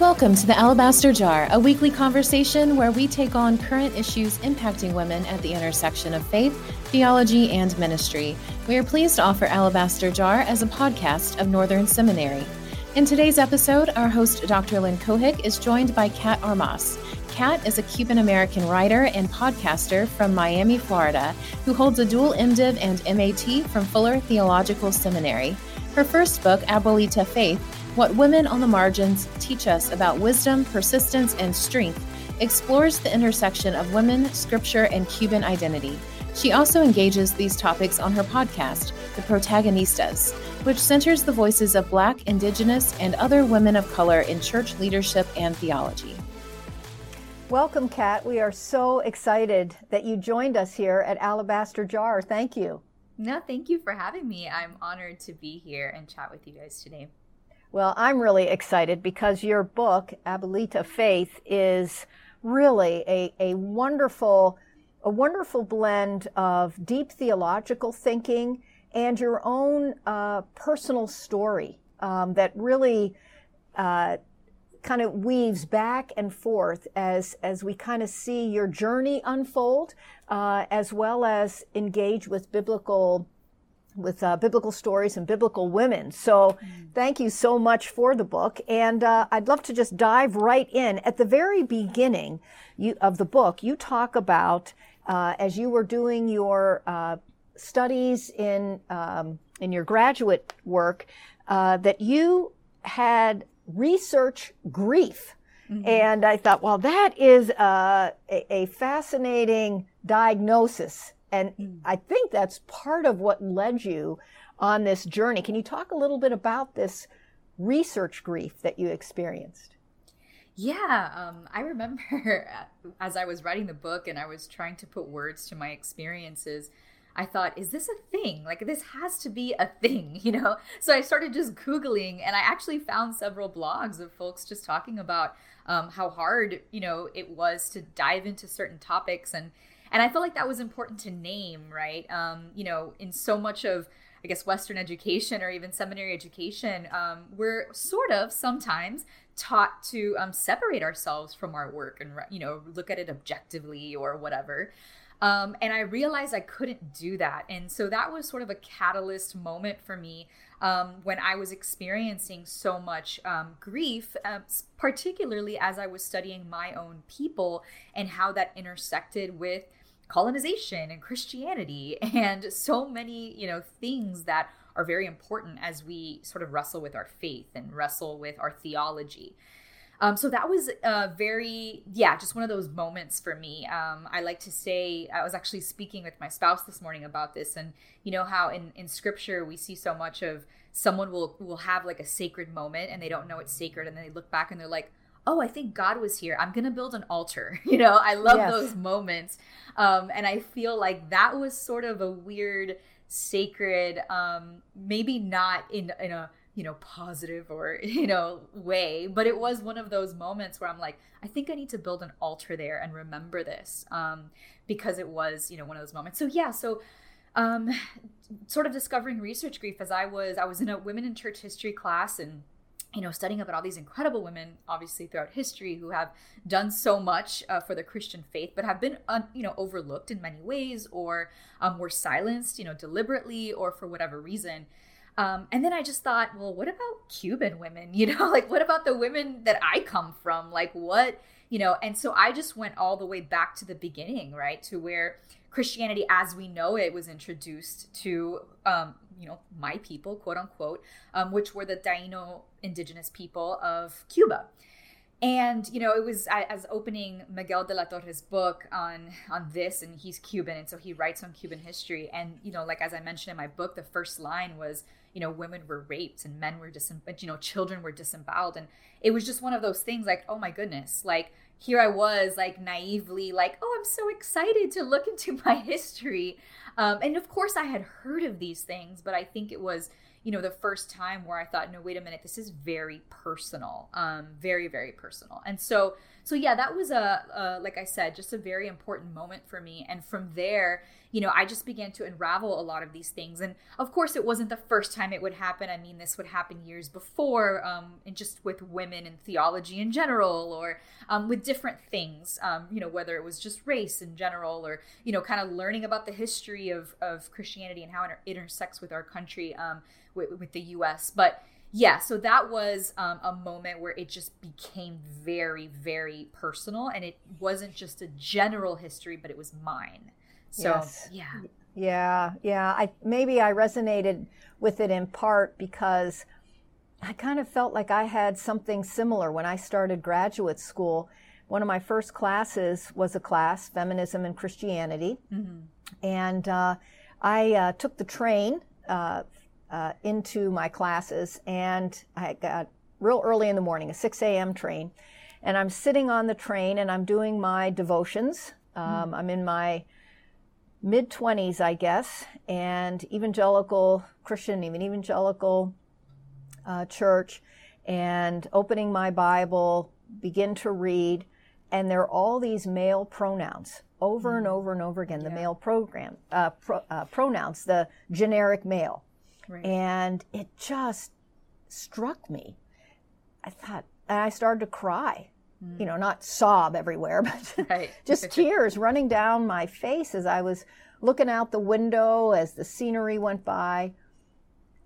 Welcome to the Alabaster Jar, a weekly conversation where we take on current issues impacting women at the intersection of faith, theology, and ministry. We are pleased to offer Alabaster Jar as a podcast of Northern Seminary. In today's episode, our host, Dr. Lynn Cohick, is joined by Kat Armas. Kat is a Cuban American writer and podcaster from Miami, Florida, who holds a dual MDiv and MAT from Fuller Theological Seminary. Her first book, Abuelita Faith, what Women on the Margins Teach Us About Wisdom, Persistence, and Strength explores the intersection of women, scripture, and Cuban identity. She also engages these topics on her podcast, The Protagonistas, which centers the voices of Black, Indigenous, and other women of color in church leadership and theology. Welcome, Kat. We are so excited that you joined us here at Alabaster Jar. Thank you. No, thank you for having me. I'm honored to be here and chat with you guys today. Well, I'm really excited because your book, Abuelita Faith, is really a, a wonderful a wonderful blend of deep theological thinking and your own uh, personal story um, that really uh, kind of weaves back and forth as as we kind of see your journey unfold, uh, as well as engage with biblical with uh, biblical stories and biblical women. So mm. thank you so much for the book. And uh, I'd love to just dive right in. At the very beginning you, of the book, you talk about uh, as you were doing your uh, studies in um, in your graduate work uh, that you had research grief. Mm-hmm. And I thought, well, that is uh, a, a fascinating diagnosis and mm. I think that's part of what led you on this journey. Can you talk a little bit about this research grief that you experienced? Yeah, um, I remember as I was writing the book and I was trying to put words to my experiences, I thought, is this a thing? Like, this has to be a thing, you know? So I started just Googling and I actually found several blogs of folks just talking about um, how hard, you know, it was to dive into certain topics and and i felt like that was important to name right um, you know in so much of i guess western education or even seminary education um, we're sort of sometimes taught to um, separate ourselves from our work and you know look at it objectively or whatever um, and I realized I couldn't do that. And so that was sort of a catalyst moment for me um, when I was experiencing so much um, grief, uh, particularly as I was studying my own people and how that intersected with colonization and Christianity and so many, you know, things that are very important as we sort of wrestle with our faith and wrestle with our theology. Um, so that was a very, yeah, just one of those moments for me. Um, I like to say, I was actually speaking with my spouse this morning about this, and you know how in in Scripture we see so much of someone will will have like a sacred moment and they don't know it's sacred, and then they look back and they're like, oh, I think God was here. I'm going to build an altar. You know, I love yes. those moments. Um, and I feel like that was sort of a weird, sacred, um, maybe not in, in a, you know, positive or, you know, way, but it was one of those moments where I'm like, I think I need to build an altar there and remember this um, because it was, you know, one of those moments. So, yeah, so um, sort of discovering research grief as I was, I was in a women in church history class and you know, studying about all these incredible women, obviously throughout history, who have done so much uh, for the Christian faith, but have been, you know, overlooked in many ways, or um, were silenced, you know, deliberately or for whatever reason. Um, and then I just thought, well, what about Cuban women? You know, like what about the women that I come from? Like what, you know? And so I just went all the way back to the beginning, right, to where Christianity as we know it was introduced to um, you know my people quote unquote um, which were the taino indigenous people of cuba and you know it was as opening miguel de la torre's book on on this and he's cuban and so he writes on cuban history and you know like as i mentioned in my book the first line was you know women were raped and men were disem- you know children were disemboweled and it was just one of those things like oh my goodness like here I was like naively like, oh, I'm so excited to look into my history. Um, and of course, I had heard of these things, but I think it was you know the first time where i thought no wait a minute this is very personal um very very personal. And so so yeah that was a, a like i said just a very important moment for me. And from there you know i just began to unravel a lot of these things. And of course it wasn't the first time it would happen. I mean this would happen years before um and just with women and theology in general or um, with different things um you know whether it was just race in general or you know kind of learning about the history of of christianity and how it intersects with our country um with, with the US. But yeah, so that was um, a moment where it just became very, very personal. And it wasn't just a general history, but it was mine. So, yes. yeah. Yeah, yeah. I maybe I resonated with it in part because I kind of felt like I had something similar when I started graduate school. One of my first classes was a class, Feminism and Christianity. Mm-hmm. And uh, I uh, took the train uh, uh, into my classes, and I got real early in the morning, a 6 a.m. train, and I'm sitting on the train and I'm doing my devotions. Um, mm. I'm in my mid 20s, I guess, and evangelical Christian, even evangelical uh, church, and opening my Bible, begin to read, and there are all these male pronouns over mm. and over and over again. The male program uh, pro, uh, pronouns, the generic male. Right. And it just struck me. I thought, and I started to cry. Mm. You know, not sob everywhere, but right. just tears running down my face as I was looking out the window as the scenery went by.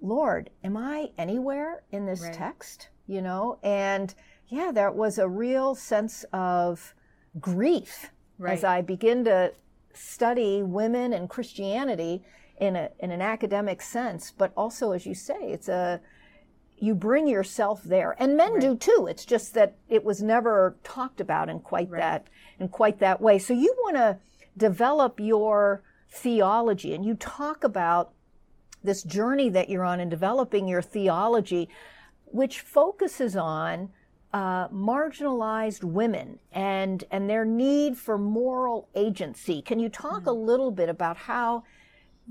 Lord, am I anywhere in this right. text? You know, and yeah, there was a real sense of grief right. as I begin to study women and Christianity in, a, in an academic sense, but also, as you say, it's a you bring yourself there, and men right. do too. It's just that it was never talked about in quite right. that in quite that way. So you want to develop your theology, and you talk about this journey that you're on in developing your theology, which focuses on uh, marginalized women and and their need for moral agency. Can you talk mm-hmm. a little bit about how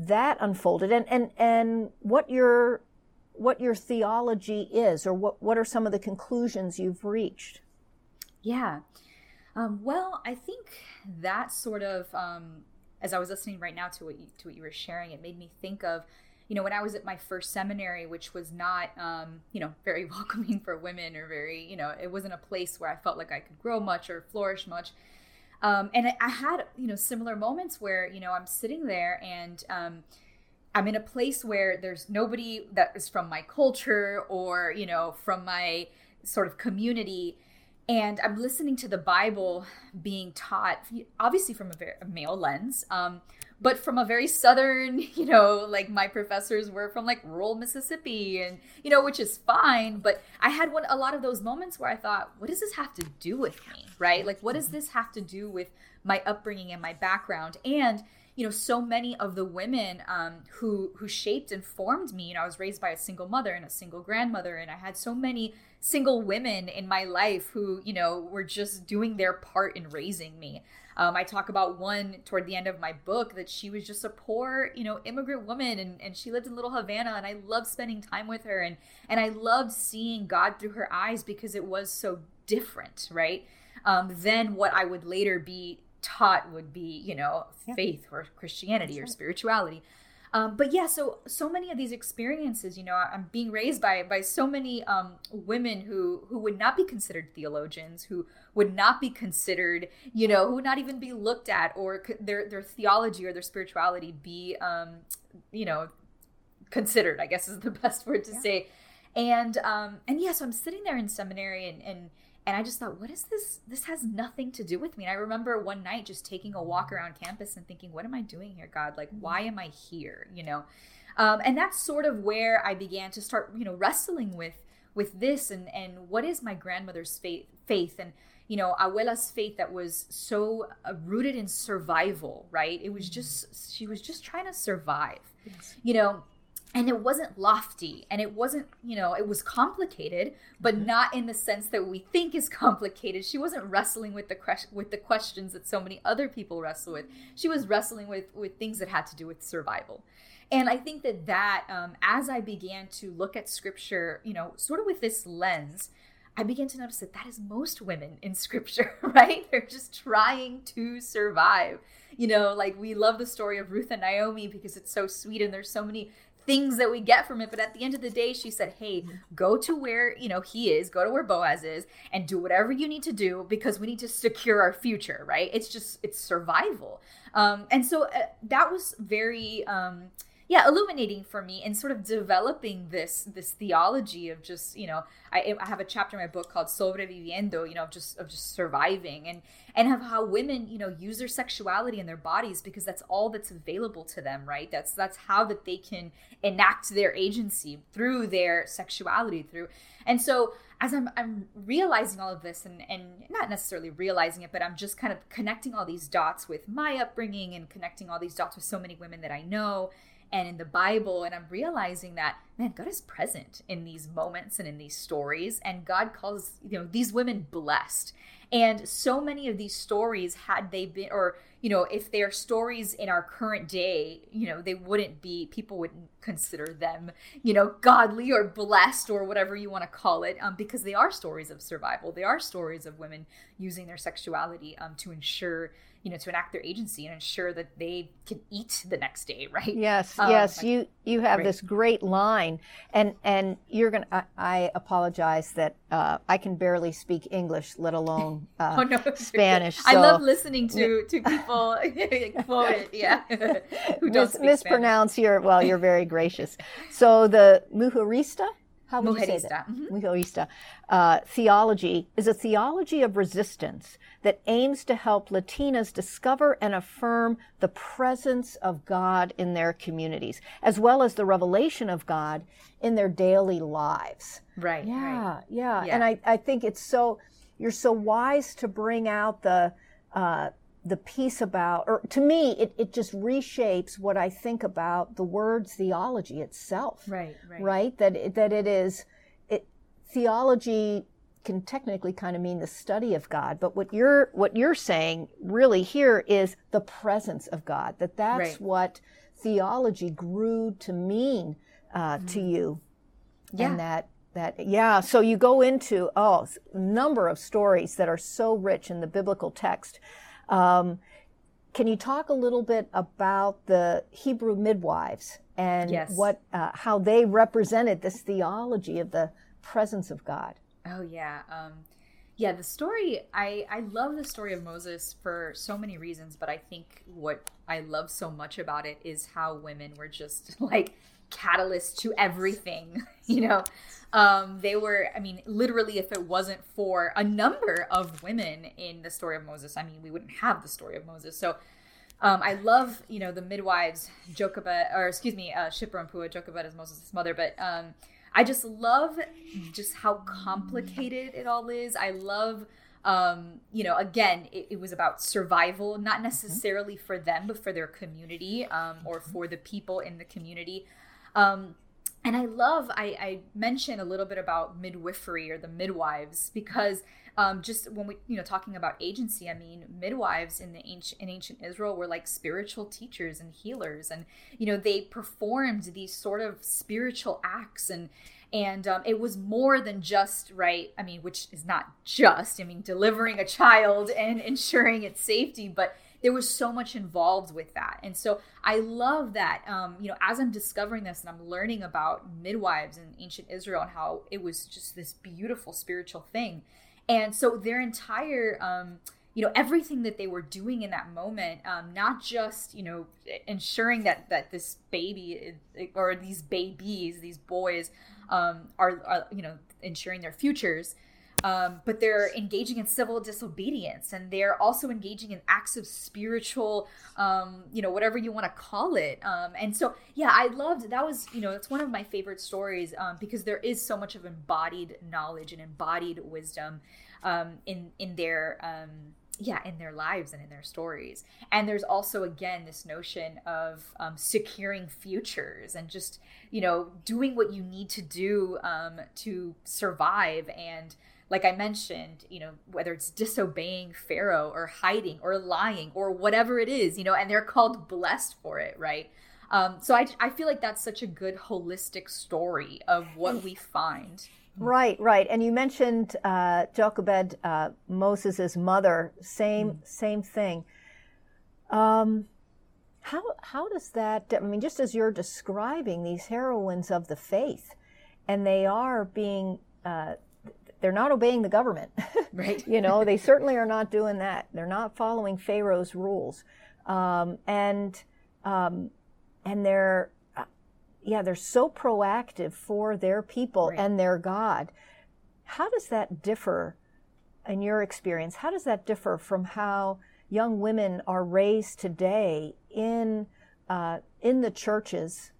that unfolded. And, and, and what your what your theology is or what, what are some of the conclusions you've reached? Yeah. Um, well i think that sort of um, as i was listening right now to what you, to what you were sharing it made me think of you know when i was at my first seminary which was not um, you know very welcoming for women or very you know it wasn't a place where i felt like i could grow much or flourish much um, and I had, you know, similar moments where, you know, I'm sitting there and um, I'm in a place where there's nobody that is from my culture or, you know, from my sort of community. And I'm listening to the Bible being taught, obviously from a, very, a male lens, um, but from a very southern, you know, like my professors were from like rural Mississippi and, you know, which is fine. But I had one, a lot of those moments where I thought, what does this have to do with me? Right? Like, what does this have to do with my upbringing and my background? And, you know, so many of the women um, who who shaped and formed me. You know, I was raised by a single mother and a single grandmother, and I had so many single women in my life who, you know, were just doing their part in raising me. Um, I talk about one toward the end of my book that she was just a poor, you know, immigrant woman and, and she lived in Little Havana and I loved spending time with her and and I loved seeing God through her eyes because it was so different, right? Um, than what I would later be taught would be, you know, yeah. faith or Christianity That's or right. spirituality. Um, but yeah, so so many of these experiences, you know, I'm being raised by by so many um, women who who would not be considered theologians, who would not be considered, you know, who would not even be looked at, or their their theology or their spirituality be, um, you know, considered. I guess is the best word to yeah. say. And um, and yeah, so I'm sitting there in seminary and and and I just thought, what is this? This has nothing to do with me. And I remember one night just taking a walk around campus and thinking, what am I doing here, God? Like, why am I here? You know? Um, and that's sort of where I began to start, you know, wrestling with with this and and what is my grandmother's faith faith and you know abuela's faith that was so uh, rooted in survival right it was mm-hmm. just she was just trying to survive yes. you know and it wasn't lofty and it wasn't you know it was complicated but mm-hmm. not in the sense that we think is complicated she wasn't wrestling with the with the questions that so many other people wrestle with she was wrestling with with things that had to do with survival and i think that that um, as i began to look at scripture you know sort of with this lens I began to notice that that is most women in scripture, right? They're just trying to survive. You know, like we love the story of Ruth and Naomi because it's so sweet and there's so many things that we get from it. But at the end of the day, she said, Hey, go to where, you know, he is, go to where Boaz is, and do whatever you need to do because we need to secure our future, right? It's just, it's survival. Um, and so uh, that was very, um, yeah illuminating for me and sort of developing this this theology of just you know I, I have a chapter in my book called sobreviviendo you know of just of just surviving and and of how women you know use their sexuality and their bodies because that's all that's available to them right? That's that's how that they can enact their agency through their sexuality through and so as I'm, I'm realizing all of this and, and not necessarily realizing it, but I'm just kind of connecting all these dots with my upbringing and connecting all these dots with so many women that I know and in the Bible. And I'm realizing that, man, God is present in these moments and in these stories. And God calls, you know, these women blessed. And so many of these stories, had they been, or, you know, if they're stories in our current day, you know, they wouldn't be, people wouldn't consider them, you know, godly or blessed or whatever you want to call it, um, because they are stories of survival. They are stories of women using their sexuality um, to ensure you know to enact their agency and ensure that they can eat the next day right? Yes um, yes like, you you have this great line and and you're gonna i, I apologize that uh, i can barely speak english let alone uh, oh, no, spanish so, i love listening to to people quote it yeah. Who don't Mis- mispronounce your well you're very gracious. So the mujerista how would you say that? Mm-hmm. Uh, theology is a theology of resistance that aims to help Latinas discover and affirm the presence of God in their communities, as well as the revelation of God in their daily lives. Right. Yeah, right. yeah. Yeah. And I, I think it's so, you're so wise to bring out the, uh, the piece about, or to me, it, it just reshapes what I think about the word theology itself. Right, right. Right? That, that it is, it, theology can technically kind of mean the study of God, but what you're, what you're saying really here is the presence of God, that that's right. what theology grew to mean uh, mm-hmm. to you. Yeah. And that, that, yeah. So you go into, oh, number of stories that are so rich in the biblical text. Um, can you talk a little bit about the Hebrew midwives and yes. what, uh, how they represented this theology of the presence of God? Oh yeah, um, yeah. The story I I love the story of Moses for so many reasons, but I think what I love so much about it is how women were just like catalyst to everything. You know, um, they were, I mean, literally, if it wasn't for a number of women in the story of Moses, I mean, we wouldn't have the story of Moses. So um, I love, you know, the midwives, Jochebed, or excuse me, uh, Shiphrah and Puah. Jochebed is Moses' mother, but um, I just love just how complicated it all is. I love um, you know, again, it, it, was about survival, not mm-hmm. necessarily for them, but for their community um, or for the people in the community. Um, and I love, I, I mentioned a little bit about midwifery or the midwives because um, just when we, you know, talking about agency, I mean, midwives in the ancient, in ancient Israel were like spiritual teachers and healers. And, you know, they performed these sort of spiritual acts and, and um, it was more than just right i mean which is not just i mean delivering a child and ensuring its safety but there was so much involved with that. And so I love that, um, you know, as I'm discovering this and I'm learning about midwives in ancient Israel and how it was just this beautiful spiritual thing. And so their entire, um, you know everything that they were doing in that moment um, not just you know ensuring that that this baby or these babies these boys um, are, are you know ensuring their futures um, but they're engaging in civil disobedience and they're also engaging in acts of spiritual um, you know whatever you want to call it. Um, and so yeah i loved that was you know it's one of my favorite stories um, because there is so much of embodied knowledge and embodied wisdom um, in in their um, yeah in their lives and in their stories. And there's also again this notion of um, securing futures and just you know doing what you need to do um, to survive. And like i mentioned you know whether it's disobeying pharaoh or hiding or lying or whatever it is you know and they're called blessed for it right? Um, so I, I feel like that's such a good holistic story of what we find Right, right. And you mentioned uh, Jochebed, uh, Moses' mother. Same, mm. same thing. Um, how how does that? I mean, just as you're describing these heroines of the faith, and they are being, uh, they're not obeying the government. Right. you know, they certainly are not doing that. They're not following Pharaoh's rules, um, and um, and they're yeah, they're so proactive for their people right. and their God. How does that differ in your experience? How does that differ from how young women are raised today in uh, in the churches?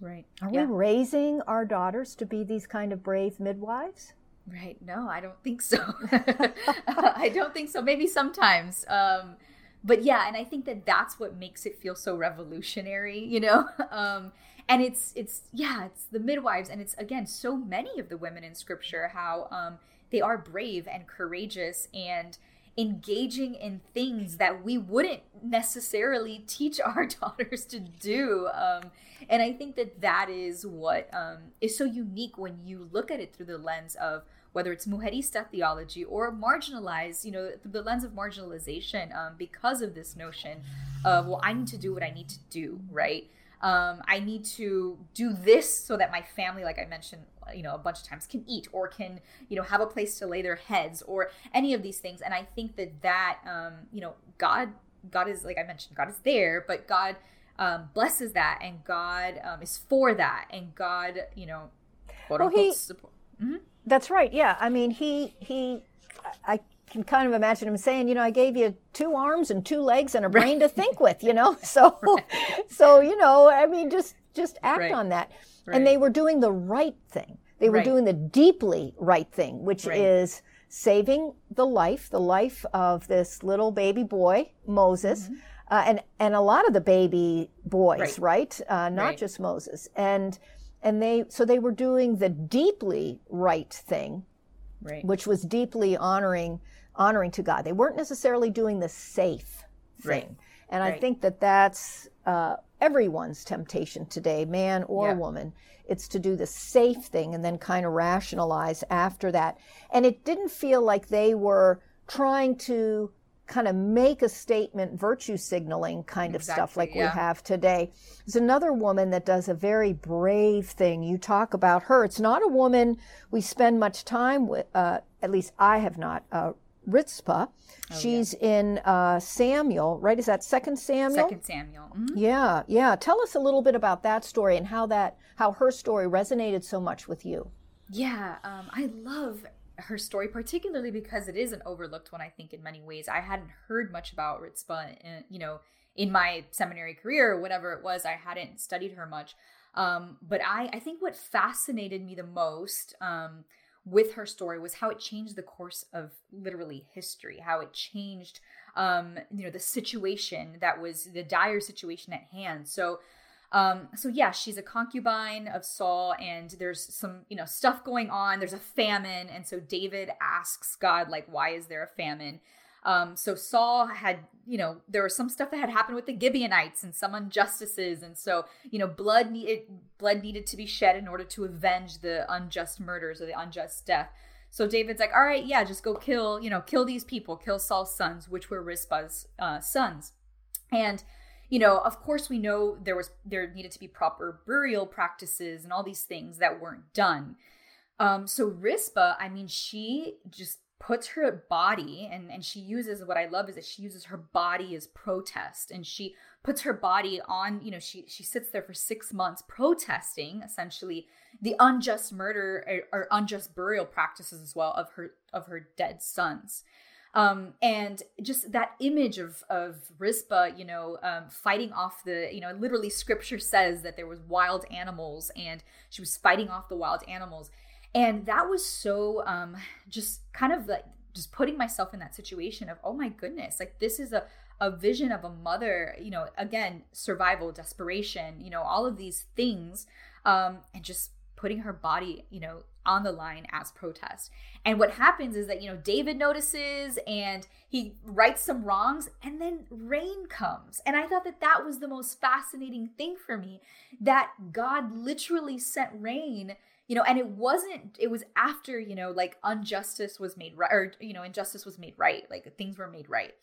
Right. Are yeah. we raising our daughters to be these kind of brave midwives? Right. No, I don't think so. I don't think so. Maybe sometimes. Um, but yeah, and I think that that's what makes it feel so revolutionary, you know. Um, and it's it's yeah it's the midwives and it's again so many of the women in scripture how um, they are brave and courageous and engaging in things that we wouldn't necessarily teach our daughters to do um, and i think that that is what um, is so unique when you look at it through the lens of whether it's mujerista theology or marginalized, you know, the lens of marginalization um, because of this notion of, well, I need to do what I need to do, right? um, I need to do this so that my family, like I mentioned, you know, a bunch of times can eat or can, you know, have a place to lay their heads or any of these things. And I think that that, um, you know, God, God is, like I mentioned, God is there, but God um, blesses that and God um, is for that. And God, you know, quote well, he, support. Mm-hmm. That's right. Yeah. I mean, he, he, I can kind of imagine him saying, you know, I gave you two arms and two legs and a brain right. to think with, you know. So, right. so you know, I mean, just just act right. on that. And they were doing the right thing. They were doing the deeply right thing, which is saving the life, the life of this little baby boy, Moses. Mm-hmm. Uh, and and a lot of the baby boys, right? Uh, not just Moses, and and they so they were doing the deeply right thing, right. which was deeply honoring honoring to God. They weren't necessarily doing the safe thing. Right. And right. I think that that's uh, everyone's temptation today, man or yeah. woman. It's to do the safe thing and then kind of rationalize after that. And it didn't feel like they were trying to kind of make a statement, virtue signaling kind of stuff like yeah. we have today. There's another woman that does a very brave thing. You talk about her. It's not a woman we spend much time with, uh, at least I have not uh, Rizpah. Oh, She's yeah. in uh, Samuel, right? Is that Second Samuel? Second Samuel. Mm-hmm. Yeah, yeah. Tell us a little bit about that story and how that how her story resonated so much with you. Yeah, um, I love her story, particularly because it is an overlooked one. I think in many ways, I hadn't heard much about Rizpah. In, you know, in my seminary career or whatever it was, I hadn't studied her much. Um, but I, I think what fascinated me the most. Um, with her story was how it changed the course of literally history, how it changed um, you know, the situation that was the dire situation at hand. So um, so yeah, she's a concubine of Saul, and there's some, you know, stuff going on. There's a famine, and so David asks God, like, why is there a famine? Um, so Saul had, you know, there was some stuff that had happened with the Gibeonites and some injustices, and so you know, blood needed blood needed to be shed in order to avenge the unjust murders or the unjust death. So David's like, all right, yeah, just go kill, you know, kill these people, kill Saul's sons, which were Rizpah's uh, sons, and you know, of course, we know there was there needed to be proper burial practices and all these things that weren't done. Um, so Rizpah, I mean, she just puts her body and and she uses what i love is that she uses her body as protest and she puts her body on you know she she sits there for six months protesting essentially the unjust murder or, or unjust burial practices as well of her of her dead sons um, and just that image of of Rizpah, you know, um, fighting off the, you know, literally Scripture says that there was wild animals, and she was fighting off the wild animals, and that was so um, just kind of like just putting myself in that situation of oh my goodness like this is a a vision of a mother you know again survival desperation you know all of these things um and just putting her body you know on the line as protest. And what happens is that you know david notices and he rights some wrongs and then rain comes. And i thought that that was the most fascinating thing for me that god literally sent rain you know and it wasn't it was after you know like injustice was made right or you know injustice was made right like things were made right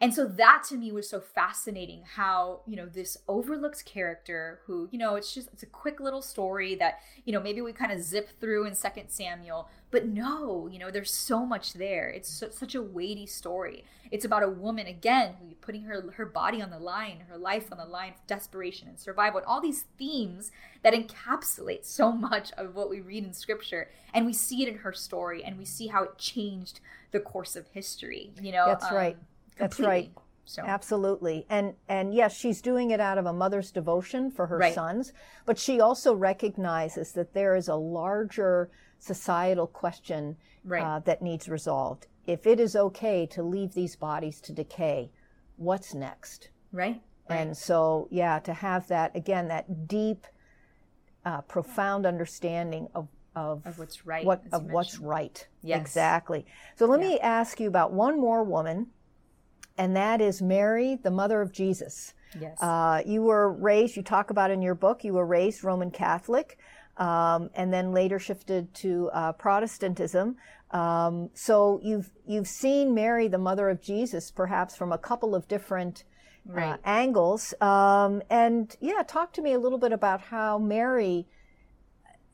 and so that to me was so fascinating how, you know, this overlooked character who, you know, it's just it's a quick little story that, you know, maybe we kind of zip through in Second Samuel, but no, you know, there's so much there. It's so, such a weighty story. It's about a woman again who putting her her body on the line, her life on the line, desperation and survival, and all these themes that encapsulate so much of what we read in scripture. And we see it in her story and we see how it changed the course of history, you know. That's um, right that's right. So. Absolutely. And and yes, she's doing it out of a mother's devotion for her right. sons, but she also recognizes that there is a larger societal question right. uh, that needs resolved. If it is okay to leave these bodies to decay, what's next? Right. And so, yeah, to have that again, that deep, uh, profound understanding of of, of what's right, what of what's right. Yes. Exactly. So let yeah. me ask you about one more woman and that is Mary, the mother of Jesus. Yes. Uh, you were raised, you talk about in your book, you were raised Roman Catholic um, and then later shifted to uh, Protestantism. Um, so you've, you've seen Mary, the mother of Jesus, perhaps from a couple of different uh, right. uh, angles. Um, and yeah, talk to me a little bit about how Mary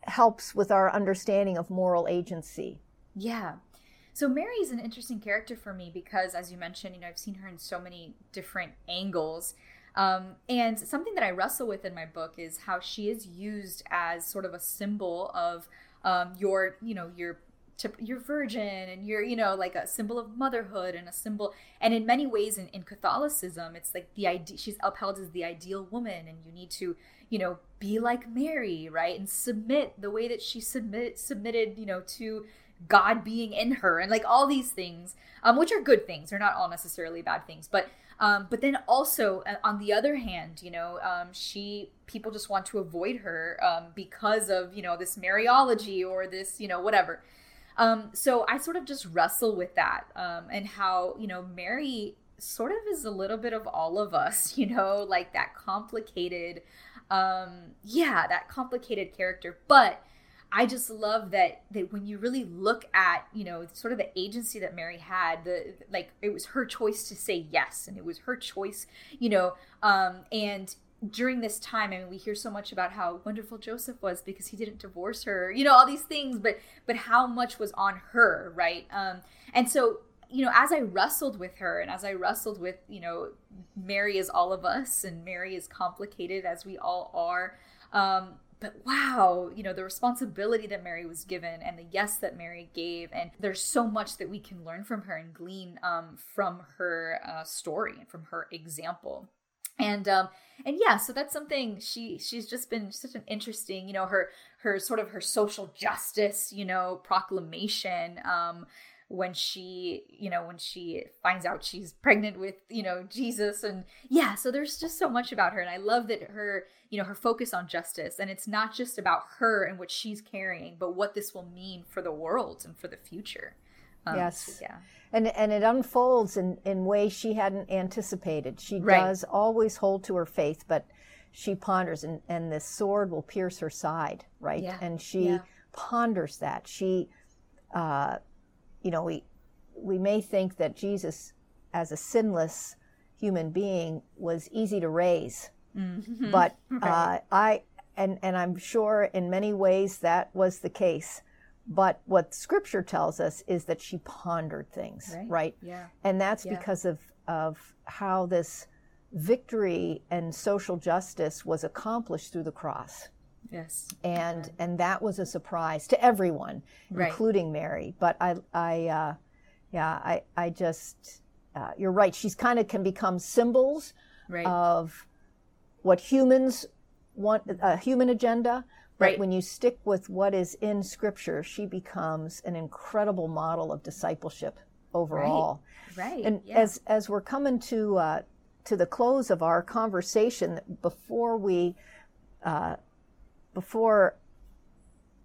helps with our understanding of moral agency. Yeah. So Mary is an interesting character for me because, as you mentioned, you know, I've seen her in so many different angles. Um, and something that I wrestle with in my book is how she is used as sort of a symbol of um, your, you know, your your virgin and you're you know like a symbol of motherhood and a symbol and in many ways in, in catholicism it's like the idea she's upheld as the ideal woman and you need to you know be like mary right and submit the way that she submit submitted you know to God being in her and like all these things, um, which are good things. They're not all necessarily bad things, but um, but then also uh, on the other hand, you know, um, she people just want to avoid her um, because of you know this Mariology or this you know whatever. Um, so I sort of just wrestle with that um, and how you know Mary sort of is a little bit of all of us, you know, like that complicated, um, yeah, that complicated character, but I just love that that when you really look at you know sort of the agency that Mary had, the like it was her choice to say yes, and it was her choice, you know, um, and during this time i mean we hear so much about how wonderful joseph was because he didn't divorce her you know all these things but but how much was on her right? Um and so you know as i wrestled with her and as i wrestled with you know mary is all of us and mary is complicated as we all are um but wow, you know, the responsibility that Mary was given and the yes that Mary gave. And there's so much that we can learn from her and glean um, from her uh, story and from her example. And um and yeah, so that's something she she's just been such an interesting, you know, her her sort of her social justice, you know, proclamation um when she you know when she finds out she's pregnant with you know jesus. And yeah so there's just so much about her. And i love that her you know her focus on justice. And it's not just about her and what she's carrying but what this will mean for the world and for the future. Um, yes. yeah. And and it unfolds in in ways she hadn't anticipated. She right. does always hold to her faith but she ponders and and this sword will pierce her side right? Yeah. and she yeah. ponders that. She uh you know, we we may think that Jesus, as a sinless human being, was easy to raise, mm-hmm. but right. uh, I and and I'm sure in many ways that was the case. But what Scripture tells us is that she pondered things, right? right? Yeah, and that's yeah. because of of how this victory and social justice was accomplished through the cross. Yes. And and that was a surprise to everyone, right. including Mary. But I I uh, yeah I I just uh, you're right. She's kind of can become symbols right. of what humans want a human agenda. But right. when you stick with what is in Scripture, she becomes an incredible model of discipleship. overall. Right. right. And yeah. as as we're coming to uh, to the close of our conversation, before we uh, before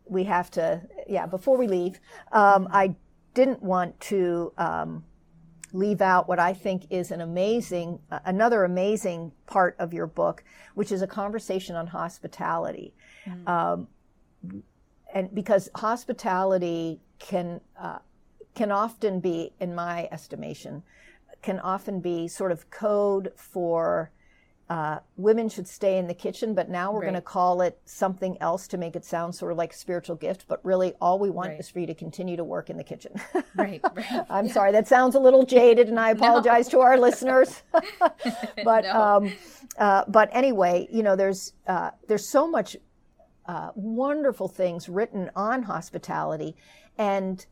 we have to yeah before we leave, um, I didn't want to. Um, leave out what I think is an amazing, uh, another amazing part of your book, which is a conversation on hospitality. Mm. Um, and because hospitality can uh, can often be, in my estimation, can often be sort of code for uh, women should stay in the kitchen, but now we're right. going to call it something else to make it sound sort of like a spiritual gift. But really, all we want right. is for you to continue to work in the kitchen. right, right. I'm yeah. sorry, that sounds a little jaded, and I apologize no. to our listeners. but no. um, uh, but anyway, you know, there's uh, there's so much uh, wonderful things written on hospitality, and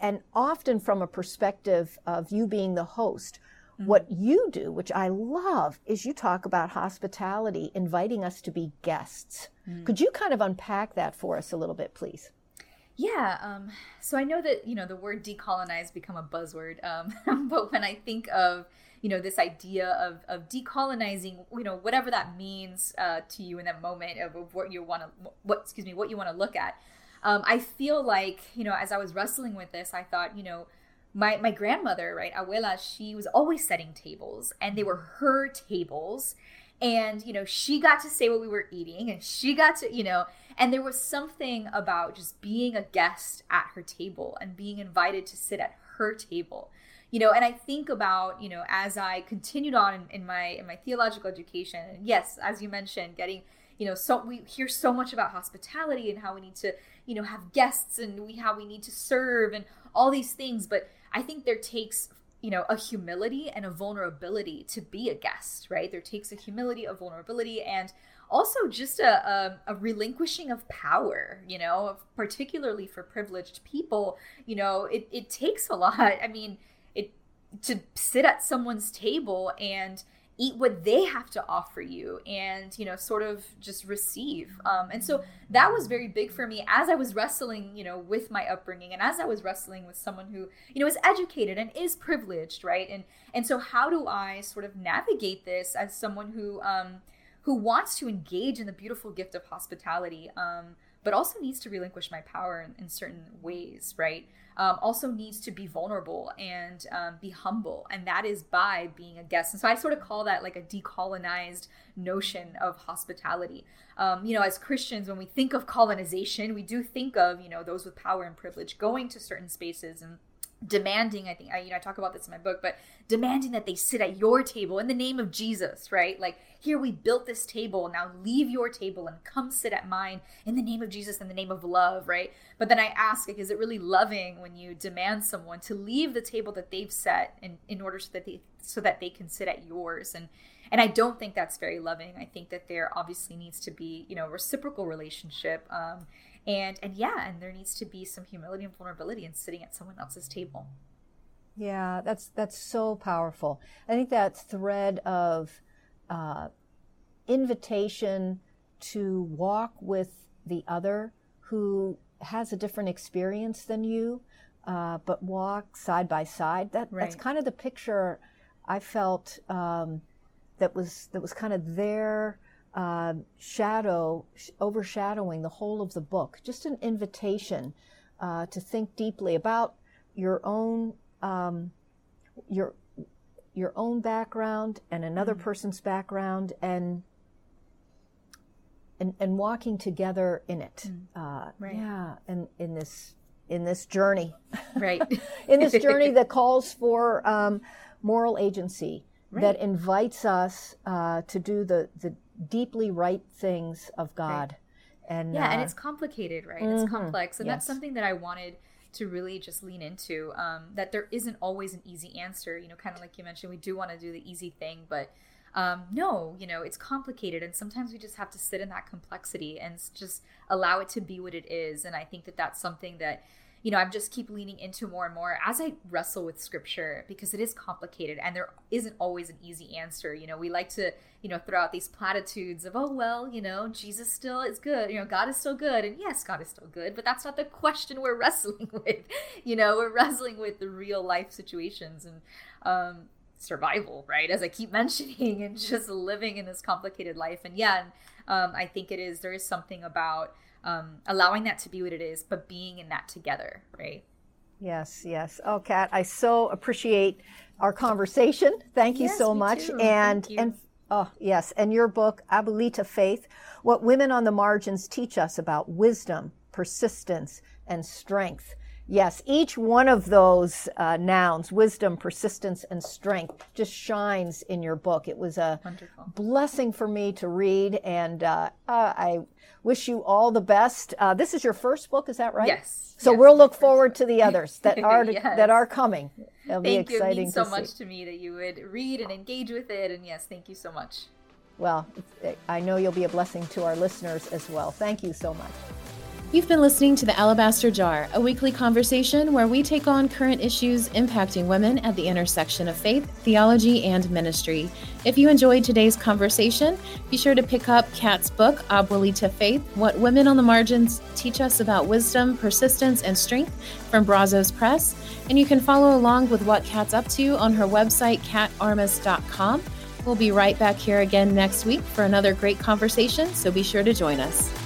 and often from a perspective of you being the host Mm-hmm. What you do, which I love, is you talk about hospitality, inviting us to be guests. Mm. Could you kind of unpack that for us a little bit, please? Yeah. Um, so I know that you know the word decolonize become a buzzword, um, but when I think of you know this idea of of decolonizing, you know whatever that means uh, to you in that moment of, of what you want to what excuse me what you want to look at. Um, I feel like you know as I was wrestling with this, I thought you know my my grandmother, right, abuela, she was always setting tables, and they were her tables, and you know she got to say what we were eating, and she got to you know, and there was something about just being a guest at her table and being invited to sit at her table. You know and i think about you know as i continued on in, in, my in my theological education and yes as you mentioned getting you know so we hear so much about hospitality and how we need to you know have guests and we how we need to serve and all these things but I think there takes you know a humility and a vulnerability to be a guest right? There takes a humility a vulnerability and also just a, a, a, relinquishing of power you know particularly for privileged people you know it, it takes a lot. I mean it to sit at someone's table and eat what they have to offer you and you know sort of just receive. Um, and so that was very big for me as i was wrestling you know with my upbringing and as i was wrestling with someone who you know is educated and is privileged right? And and so how do i sort of navigate this as someone who um, who wants to engage in the beautiful gift of hospitality um, but also needs to relinquish my power in, in certain ways right um, also needs to be vulnerable and um, be humble. And that is by being a guest. And so I sort of call that like a decolonized notion of hospitality. Um, you know, as Christians, when we think of colonization, we do think of, you know, those with power and privilege going to certain spaces and demanding i think I, you know i talk about this in my book but demanding that they sit at your table in the name of jesus right like here we built this table. Now leave your table and come sit at mine in the name of jesus in the name of love right? But then i ask like is it really loving when you demand someone to leave the table that they've set in, in order so that they so that they can sit at yours? And and i don't think that's very loving. I think that there obviously needs to be you know reciprocal relationship um, and and yeah and there needs to be some humility and vulnerability in sitting at someone else's table. Yeah that's that's so powerful. I think that thread of uh, invitation to walk with the other who has a different experience than you uh, but walk side by side that right. that's kind of the picture i felt um, that was that was kind of there uh, shadow overshadowing the whole of the book. Just an invitation uh, to think deeply about your own um, your your own background and another mm-hmm. person's background and and, and walking together in it. Mm. Uh, right. Yeah, and in this in this journey, right? in this journey that calls for um, moral agency, right. that invites us uh, to do the the deeply right things of God. Right. And yeah, uh, and it's complicated, right? Mm-hmm. It's complex, and yes. that's something that I wanted to really just lean into. Um, that there isn't always an easy answer. You know, kind of like you mentioned, we do want to do the easy thing, but um, no, you know, it's complicated, and sometimes we just have to sit in that complexity and just allow it to be what it is. And I think that that's something that you know, I'm just keep leaning into more and more as I wrestle with scripture because it is complicated and there isn't always an easy answer. You know, we like to, you know, throw out these platitudes of, oh, well, you know, Jesus still is good. You know, God is still good. And yes, God is still good, but that's not the question we're wrestling with. You know, we're wrestling with the real life situations and um, survival, right? As I keep mentioning, and just living in this complicated life. And yeah, um, I think it is, there is something about, um, allowing that to be what it is, but being in that together, right? Yes, yes. Oh, Kat, I so appreciate our conversation. Thank you yes, so much. Too. And and oh yes, and your book, Abuelita Faith: What Women on the Margins Teach Us About Wisdom, Persistence, and Strength. Yes, each one of those uh, nouns, wisdom, persistence, and strength, just shines in your book. It was a Wonderful. blessing for me to read, and uh, uh, I wish you all the best. Uh, this is your first book, is that right? Yes. So yes, we'll look forward to the others that are yes. that are coming. It'll be thank exciting you. It means so much see. to me that you would read and engage with it. And yes, thank you so much. Well, I know you'll be a blessing to our listeners as well. Thank you so much. You've been listening to The Alabaster Jar, a weekly conversation where we take on current issues impacting women at the intersection of faith, theology, and ministry. If you enjoyed today's conversation, be sure to pick up Kat's book, Abuelita Faith What Women on the Margins Teach Us About Wisdom, Persistence, and Strength from Brazos Press. And you can follow along with what Kat's up to on her website, katarmas.com. We'll be right back here again next week for another great conversation, so be sure to join us.